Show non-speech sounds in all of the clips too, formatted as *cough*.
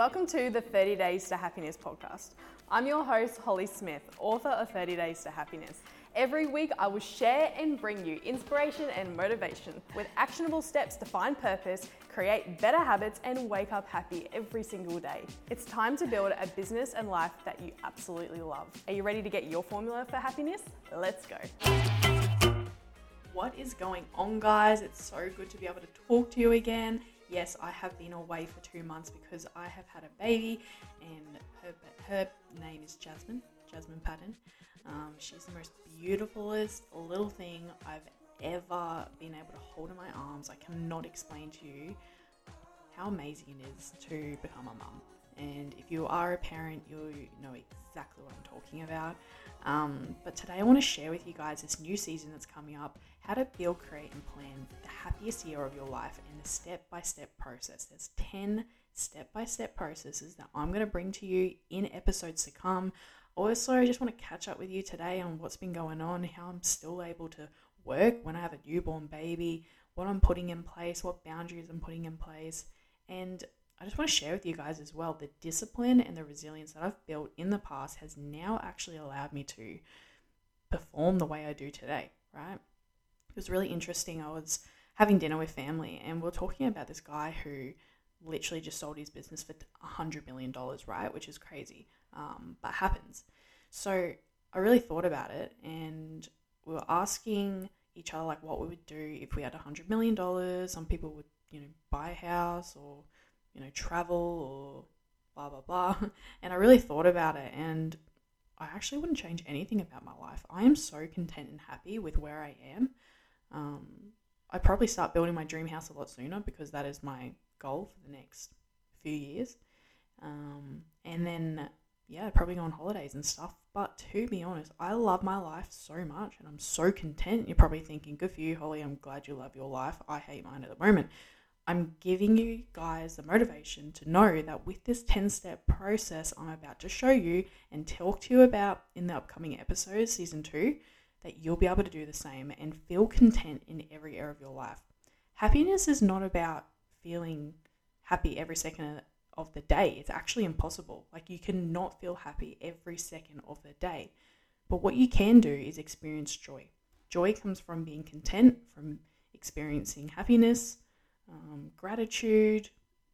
Welcome to the 30 Days to Happiness podcast. I'm your host, Holly Smith, author of 30 Days to Happiness. Every week, I will share and bring you inspiration and motivation with actionable steps to find purpose, create better habits, and wake up happy every single day. It's time to build a business and life that you absolutely love. Are you ready to get your formula for happiness? Let's go. What is going on, guys? It's so good to be able to talk to you again yes, I have been away for two months because I have had a baby, and her her name is Jasmine, Jasmine Patton. Um, she's the most beautifulest little thing I've ever been able to hold in my arms. I cannot explain to you how amazing it is to become a mum. And if you are a parent, you know exactly what I'm talking about. Um, but today I want to share with you guys this new season that's coming up how to build, create, and plan the happiest year of your life in a step by step process. There's 10 step by step processes that I'm going to bring to you in episodes to come. Also, I just want to catch up with you today on what's been going on, how I'm still able to work when I have a newborn baby, what I'm putting in place, what boundaries I'm putting in place, and I just want to share with you guys as well the discipline and the resilience that I've built in the past has now actually allowed me to perform the way I do today, right? It was really interesting. I was having dinner with family and we are talking about this guy who literally just sold his business for $100 million, right? Which is crazy, um, but happens. So I really thought about it and we were asking each other like what we would do if we had $100 million. Some people would, you know, buy a house or you know, travel or blah, blah, blah. *laughs* And I really thought about it and I actually wouldn't change anything about my life. I am so content and happy with where I am. Um, I'd probably start building my dream house a lot sooner because that is my goal for the next few years. Um, and then, yeah, I'd probably go on holidays and stuff. But to be honest, I love my life so much and I'm so content. You're probably thinking, good for you, Holly. I'm glad you love your life. I hate mine at the moment. I'm giving you guys the motivation to know that with this 10 step process I'm about to show you and talk to you about in the upcoming episodes, season two, that you'll be able to do the same and feel content in every area of your life. Happiness is not about feeling happy every second of the day. It's actually impossible. Like, you cannot feel happy every second of the day. But what you can do is experience joy. Joy comes from being content, from experiencing happiness, um, gratitude,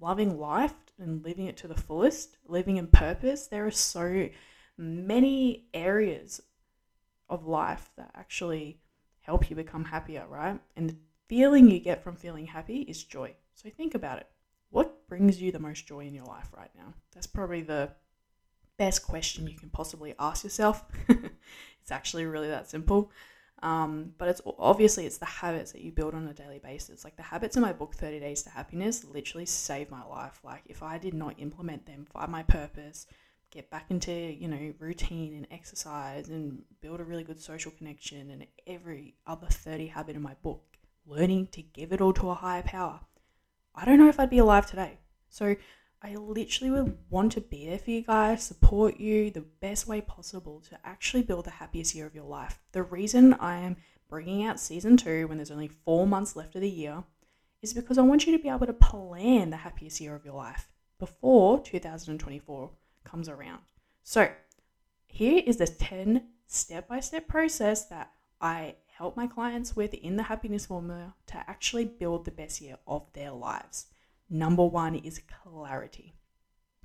loving life and living it to the fullest, living in purpose. There are so many areas of life that actually help you become happier, right? And the feeling you get from feeling happy is joy. So think about it. What brings you the most joy in your life right now? That's probably the best question you can possibly ask yourself. *laughs* it's actually really that simple. Um, but it's obviously it's the habits that you build on a daily basis. Like the habits in my book, 30 Days to Happiness, literally saved my life. Like if I did not implement them, find my purpose, get back into, you know, routine and exercise and build a really good social connection and every other 30 habit in my book, learning to give it all to a higher power. I don't know if I'd be alive today. So I literally would want to be there for you guys, support you the best way possible to actually build the happiest year of your life. The reason I am bringing out season two when there's only four months left of the year is because I want you to be able to plan the happiest year of your life before 2024 comes around. So, here is the 10 step by step process that I help my clients with in the happiness formula to actually build the best year of their lives. Number one is clarity.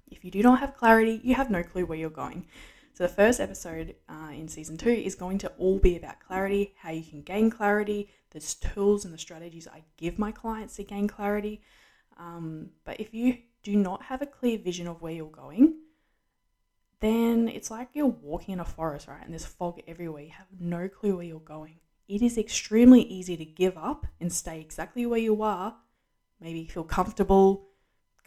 If you do not have clarity, you have no clue where you're going. So, the first episode uh, in season two is going to all be about clarity, how you can gain clarity, the tools and the strategies I give my clients to gain clarity. Um, but if you do not have a clear vision of where you're going, then it's like you're walking in a forest, right? And there's fog everywhere. You have no clue where you're going. It is extremely easy to give up and stay exactly where you are maybe feel comfortable,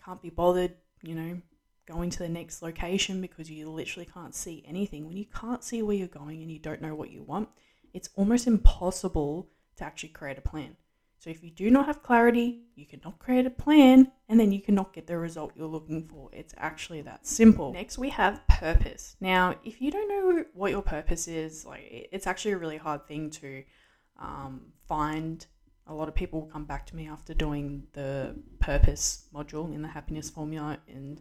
can't be bothered, you know, going to the next location because you literally can't see anything. When you can't see where you're going and you don't know what you want, it's almost impossible to actually create a plan. So if you do not have clarity, you cannot create a plan and then you cannot get the result you're looking for. It's actually that simple. Next, we have purpose. Now, if you don't know what your purpose is, like it's actually a really hard thing to um, find a lot of people come back to me after doing the purpose module in the happiness formula and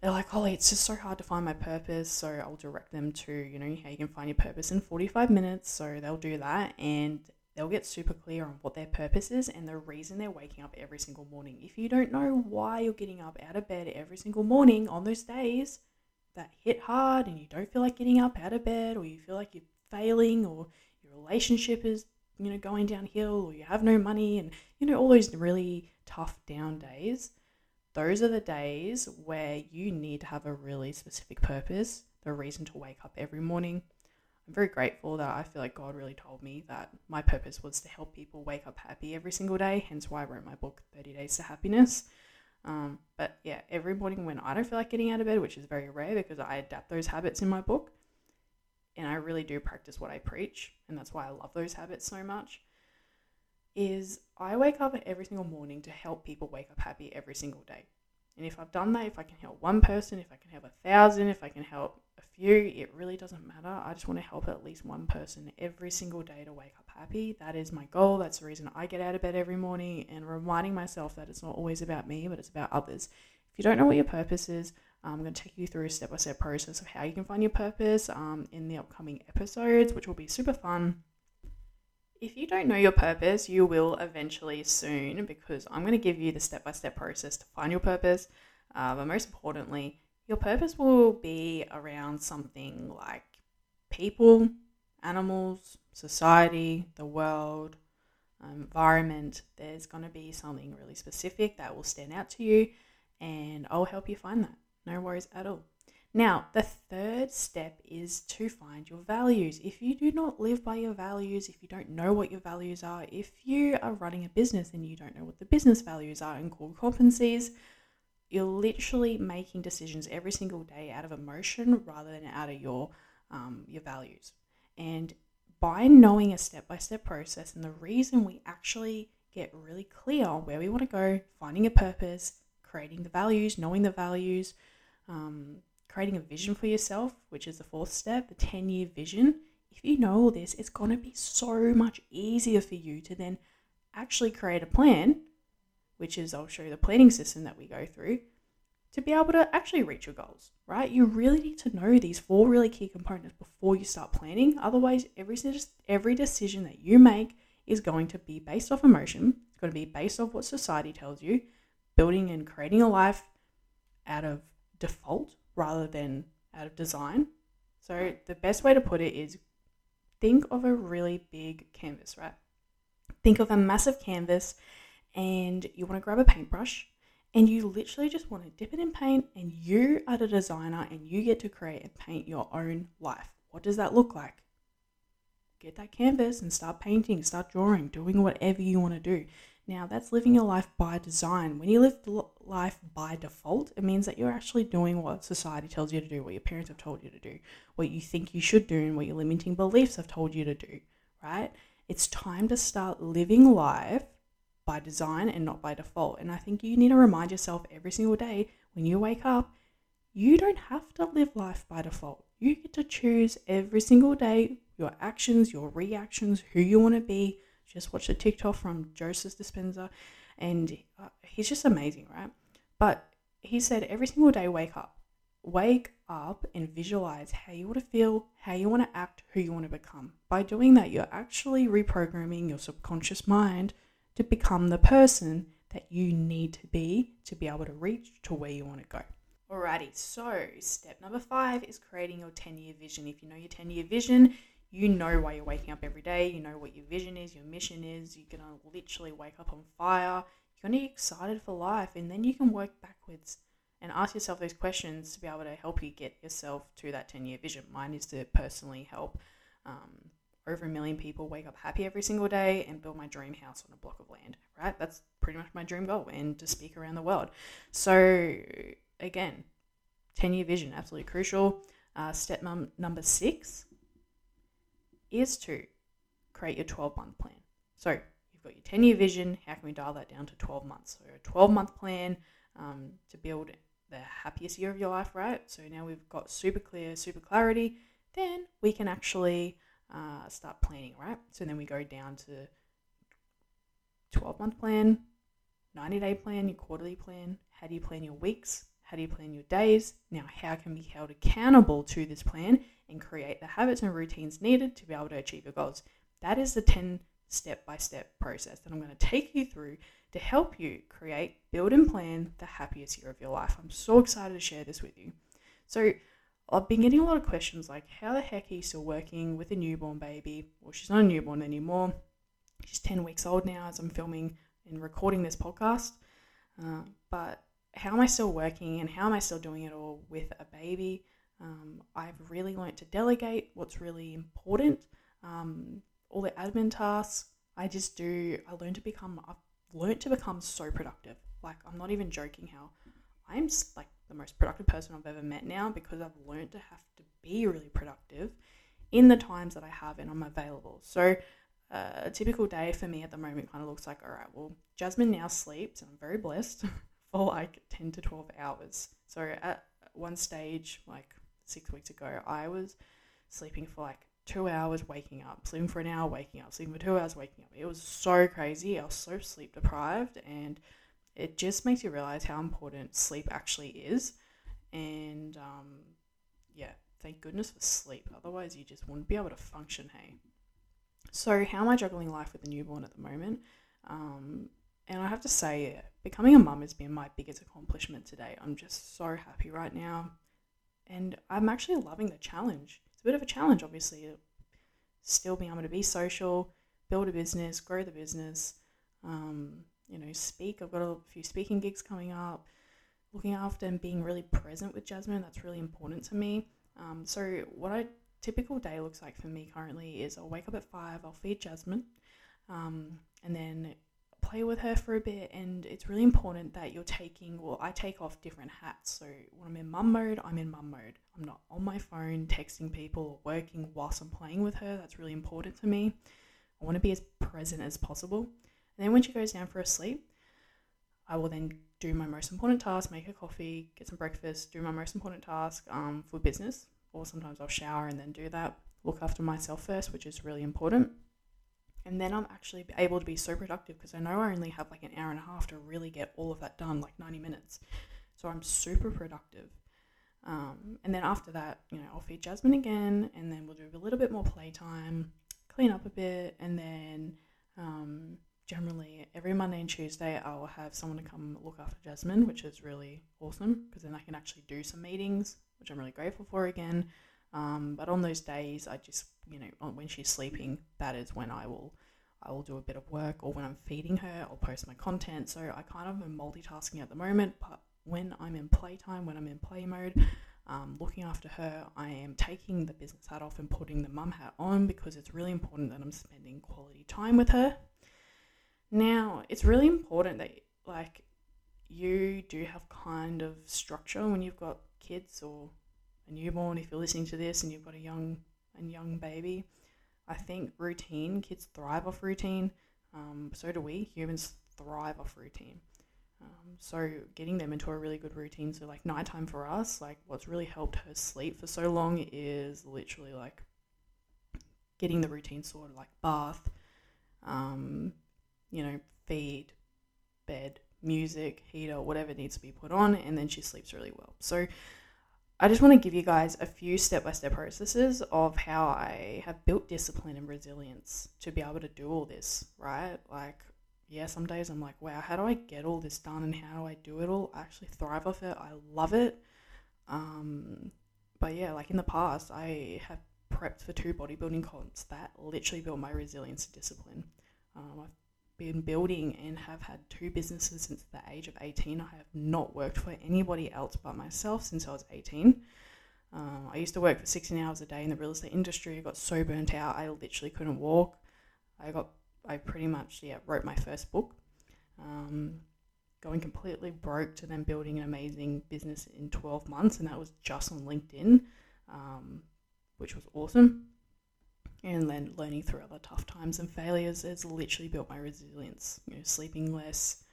they're like, Holly, it's just so hard to find my purpose. So I'll direct them to, you know, how you can find your purpose in 45 minutes. So they'll do that and they'll get super clear on what their purpose is and the reason they're waking up every single morning. If you don't know why you're getting up out of bed every single morning on those days that hit hard and you don't feel like getting up out of bed or you feel like you're failing or your relationship is, you know, going downhill or you have no money and, you know, all those really tough down days those are the days where you need to have a really specific purpose, the reason to wake up every morning. I'm very grateful that I feel like God really told me that my purpose was to help people wake up happy every single day, hence why I wrote my book, 30 Days to Happiness. Um, but yeah, every morning when I don't feel like getting out of bed, which is very rare because I adapt those habits in my book, and I really do practice what I preach, and that's why I love those habits so much is I wake up every single morning to help people wake up happy every single day. And if I've done that, if I can help one person, if I can help a thousand, if I can help a few, it really doesn't matter. I just want to help at least one person every single day to wake up happy. That is my goal. That's the reason I get out of bed every morning and reminding myself that it's not always about me, but it's about others. If you don't know what your purpose is, I'm going to take you through a step by step process of how you can find your purpose um, in the upcoming episodes, which will be super fun if you don't know your purpose, you will eventually soon because I'm going to give you the step by step process to find your purpose. Uh, but most importantly, your purpose will be around something like people, animals, society, the world, environment. There's going to be something really specific that will stand out to you, and I'll help you find that. No worries at all. Now, the third step is to find your values. If you do not live by your values, if you don't know what your values are, if you are running a business and you don't know what the business values are and core competencies, you're literally making decisions every single day out of emotion rather than out of your um, your values. And by knowing a step by step process and the reason we actually get really clear on where we want to go, finding a purpose, creating the values, knowing the values, um, creating a vision for yourself, which is the fourth step, the 10 year vision. If you know all this, it's going to be so much easier for you to then actually create a plan, which is I'll show you the planning system that we go through to be able to actually reach your goals, right? You really need to know these four really key components before you start planning. Otherwise, every every decision that you make is going to be based off emotion. It's going to be based off what society tells you, building and creating a life out of default rather than out of design. So the best way to put it is think of a really big canvas, right? Think of a massive canvas and you want to grab a paintbrush and you literally just want to dip it in paint and you are the designer and you get to create and paint your own life. What does that look like? Get that canvas and start painting, start drawing, doing whatever you want to do. Now, that's living your life by design. When you live life by default, it means that you're actually doing what society tells you to do, what your parents have told you to do, what you think you should do, and what your limiting beliefs have told you to do, right? It's time to start living life by design and not by default. And I think you need to remind yourself every single day when you wake up, you don't have to live life by default. You get to choose every single day your actions, your reactions, who you want to be just watched a TikTok from Joseph Dispenza, and uh, he's just amazing, right? But he said every single day, wake up, wake up, and visualize how you want to feel, how you want to act, who you want to become. By doing that, you're actually reprogramming your subconscious mind to become the person that you need to be to be able to reach to where you want to go. Alrighty, so step number five is creating your 10 year vision. If you know your 10 year vision, you know why you're waking up every day, you know what your vision is, your mission is, you're gonna literally wake up on fire, you're gonna be excited for life, and then you can work backwards and ask yourself those questions to be able to help you get yourself to that 10 year vision. Mine is to personally help um, over a million people wake up happy every single day and build my dream house on a block of land, right? That's pretty much my dream goal and to speak around the world. So, again, 10 year vision, absolutely crucial. Uh, step num- number six is to create your 12 month plan. So you've got your 10 year vision. How can we dial that down to 12 months? So a 12 month plan um, to build the happiest year of your life, right? So now we've got super clear, super clarity. Then we can actually uh, start planning, right? So then we go down to 12 month plan, 90 day plan, your quarterly plan. How do you plan your weeks? How do you plan your days? Now, how can we be held accountable to this plan and create the habits and routines needed to be able to achieve your goals? That is the 10 step by step process that I'm going to take you through to help you create, build, and plan the happiest year of your life. I'm so excited to share this with you. So, I've been getting a lot of questions like, how the heck are you still working with a newborn baby? Well, she's not a newborn anymore. She's 10 weeks old now as I'm filming and recording this podcast. Uh, but how am I still working and how am I still doing it all with a baby? Um, I've really learned to delegate what's really important. Um, all the admin tasks I just do. I learned to become. I've learned to become so productive. Like I'm not even joking. How I'm like the most productive person I've ever met now because I've learned to have to be really productive in the times that I have and I'm available. So uh, a typical day for me at the moment kind of looks like all right, well, Jasmine now sleeps and I'm very blessed *laughs* for like 10 to 12 hours. So at one stage, like six weeks ago, I was sleeping for like two hours, waking up, sleeping for an hour, waking up, sleeping for two hours, waking up. It was so crazy. I was so sleep deprived and it just makes you realize how important sleep actually is. And um, yeah, thank goodness for sleep. Otherwise, you just wouldn't be able to function. Hey. So, how am I juggling life with a newborn at the moment? Um, and I have to say, becoming a mum has been my biggest accomplishment today. I'm just so happy right now. And I'm actually loving the challenge. It's a bit of a challenge, obviously, still being able to be social, build a business, grow the business, um, you know, speak. I've got a few speaking gigs coming up. Looking after and being really present with Jasmine, that's really important to me. Um, so, what a typical day looks like for me currently is I'll wake up at five, I'll feed Jasmine, um, and then play with her for a bit. And it's really important that you're taking, well, I take off different hats. So, when I'm in mum mode, I'm in mum mode. I'm not on my phone texting people or working whilst I'm playing with her. That's really important to me. I want to be as present as possible. And then when she goes down for a sleep, I will then do my most important task, make her coffee, get some breakfast, do my most important task um, for business. Or sometimes I'll shower and then do that. Look after myself first, which is really important. And then I'm actually able to be so productive because I know I only have like an hour and a half to really get all of that done, like 90 minutes. So I'm super productive. Um, and then after that, you know, I'll feed Jasmine again, and then we'll do a little bit more playtime, clean up a bit, and then um, generally every Monday and Tuesday I will have someone to come look after Jasmine, which is really awesome because then I can actually do some meetings, which I'm really grateful for again. Um, but on those days, I just you know when she's sleeping, that is when I will I will do a bit of work, or when I'm feeding her, I'll post my content. So I kind of am multitasking at the moment, but when I'm in playtime, when I'm in play mode. Um, looking after her, I am taking the business hat off and putting the mum hat on because it's really important that I'm spending quality time with her now, it's really important that like you do have kind of structure when you've got kids or a newborn if you're listening to this and you've got a young and young baby. I think routine, kids thrive off routine. Um, so do we. Humans thrive off routine. Um, so getting them into a really good routine. So like nighttime for us, like what's really helped her sleep for so long is literally like getting the routine sorted, like bath, um, you know, feed, bed, music, heater, whatever needs to be put on, and then she sleeps really well. So I just want to give you guys a few step by step processes of how I have built discipline and resilience to be able to do all this, right? Like, yeah, some days I'm like, wow, how do I get all this done and how do I do it all? I actually thrive off it. I love it. Um, but yeah, like in the past, I have prepped for two bodybuilding comps that literally built my resilience and discipline. Um, I've been building and have had two businesses since the age of 18. I have not worked for anybody else but myself since I was 18. Um, I used to work for 16 hours a day in the real estate industry. I got so burnt out, I literally couldn't walk. I got, I pretty much, yeah, wrote my first book. Um, going completely broke to then building an amazing business in 12 months, and that was just on LinkedIn, um, which was awesome and then learning through other tough times and failures has literally built my resilience. You know, sleeping less,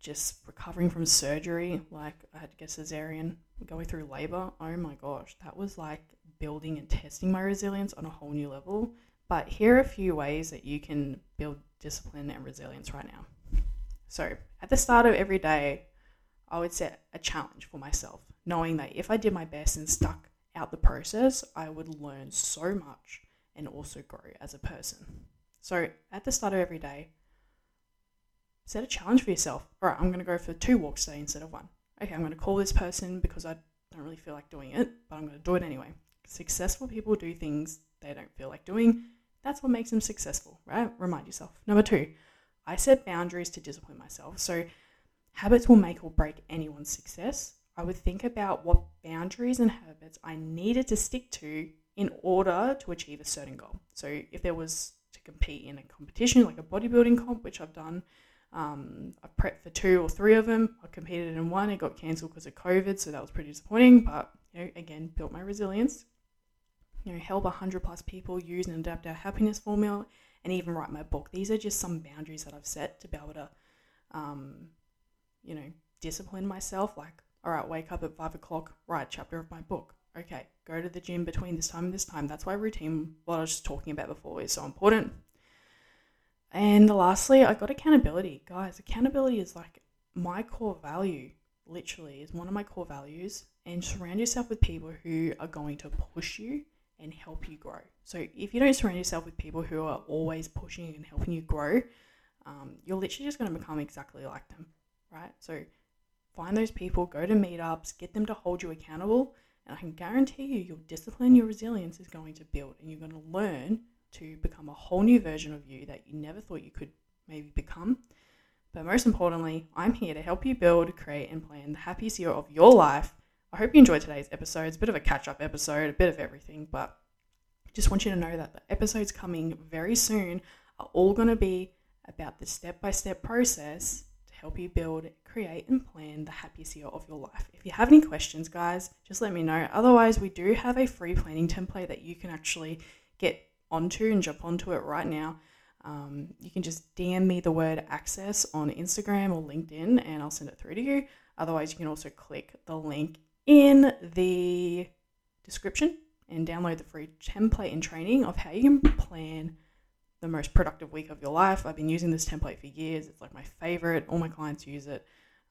just recovering from surgery. Like I had to get cesarean, going through labor. Oh my gosh, that was like building and testing my resilience on a whole new level. But here are a few ways that you can build discipline and resilience right now. So at the start of every day, I would set a challenge for myself, knowing that if I did my best and stuck out the process, I would learn so much and also grow as a person. So at the start of every day, set a challenge for yourself. All right, I'm going to go for two walks today instead of one. Okay, I'm going to call this person because I don't really feel like doing it, but I'm going to do it anyway. Successful people do things they don't feel like doing. That's what makes them successful, right? Remind yourself. Number two, I set boundaries to discipline myself. So habits will make or break anyone's success. I would think about what boundaries and habits I needed to stick to in order to achieve a certain goal. So if there was to compete in a competition like a bodybuilding comp, which I've done, um, I prepped for two or three of them. I competed in one. It got cancelled because of COVID, so that was pretty disappointing. But you know, again, built my resilience. You know, help hundred plus people use and adapt our happiness formula, and even write my book. These are just some boundaries that I've set to be able to, um, you know, discipline myself. Like, all right, wake up at five o'clock, write a chapter of my book. Okay, go to the gym between this time and this time. That's why routine, what I was just talking about before, is so important. And lastly, I got accountability. Guys, accountability is like my core value, literally, is one of my core values. And surround yourself with people who are going to push you and help you grow. So if you don't surround yourself with people who are always pushing and helping you grow, um, you're literally just going to become exactly like them, right? So find those people, go to meetups, get them to hold you accountable, and I can guarantee you, your discipline, your resilience is going to build, and you're going to learn to become a whole new version of you that you never thought you could maybe become. But most importantly, I'm here to help you build, create, and plan the happiest year of your life. I hope you enjoyed today's episode. It's a bit of a catch up episode, a bit of everything, but just want you to know that the episodes coming very soon are all going to be about the step by step process help you build, create, and plan the happiest year of your life. If you have any questions, guys, just let me know. Otherwise, we do have a free planning template that you can actually get onto and jump onto it right now, um, you can just DM me the word access on Instagram or LinkedIn and I'll send it through to you. Otherwise, you can also click the link in the description and download the free template and training of how you can plan the most productive week of your life. I've been using this template for years. It's like my favorite. All my clients use it.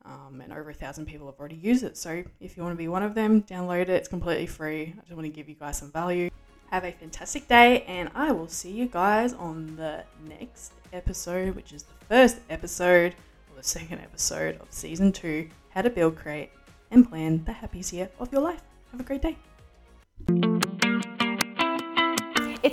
Um, and over a thousand people have already used it. So if you want to be one of them, download it. It's completely free. I just want to give you guys some value. Have a fantastic day, and I will see you guys on the next episode, which is the first episode or the second episode of season two How to Build, Create, and Plan the Happiest Year of Your Life. Have a great day.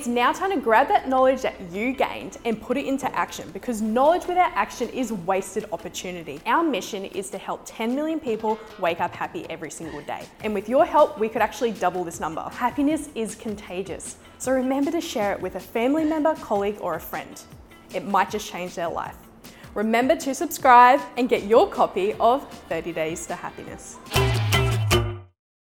It's now time to grab that knowledge that you gained and put it into action because knowledge without action is wasted opportunity. Our mission is to help 10 million people wake up happy every single day. And with your help, we could actually double this number. Happiness is contagious. So remember to share it with a family member, colleague, or a friend. It might just change their life. Remember to subscribe and get your copy of 30 Days to Happiness.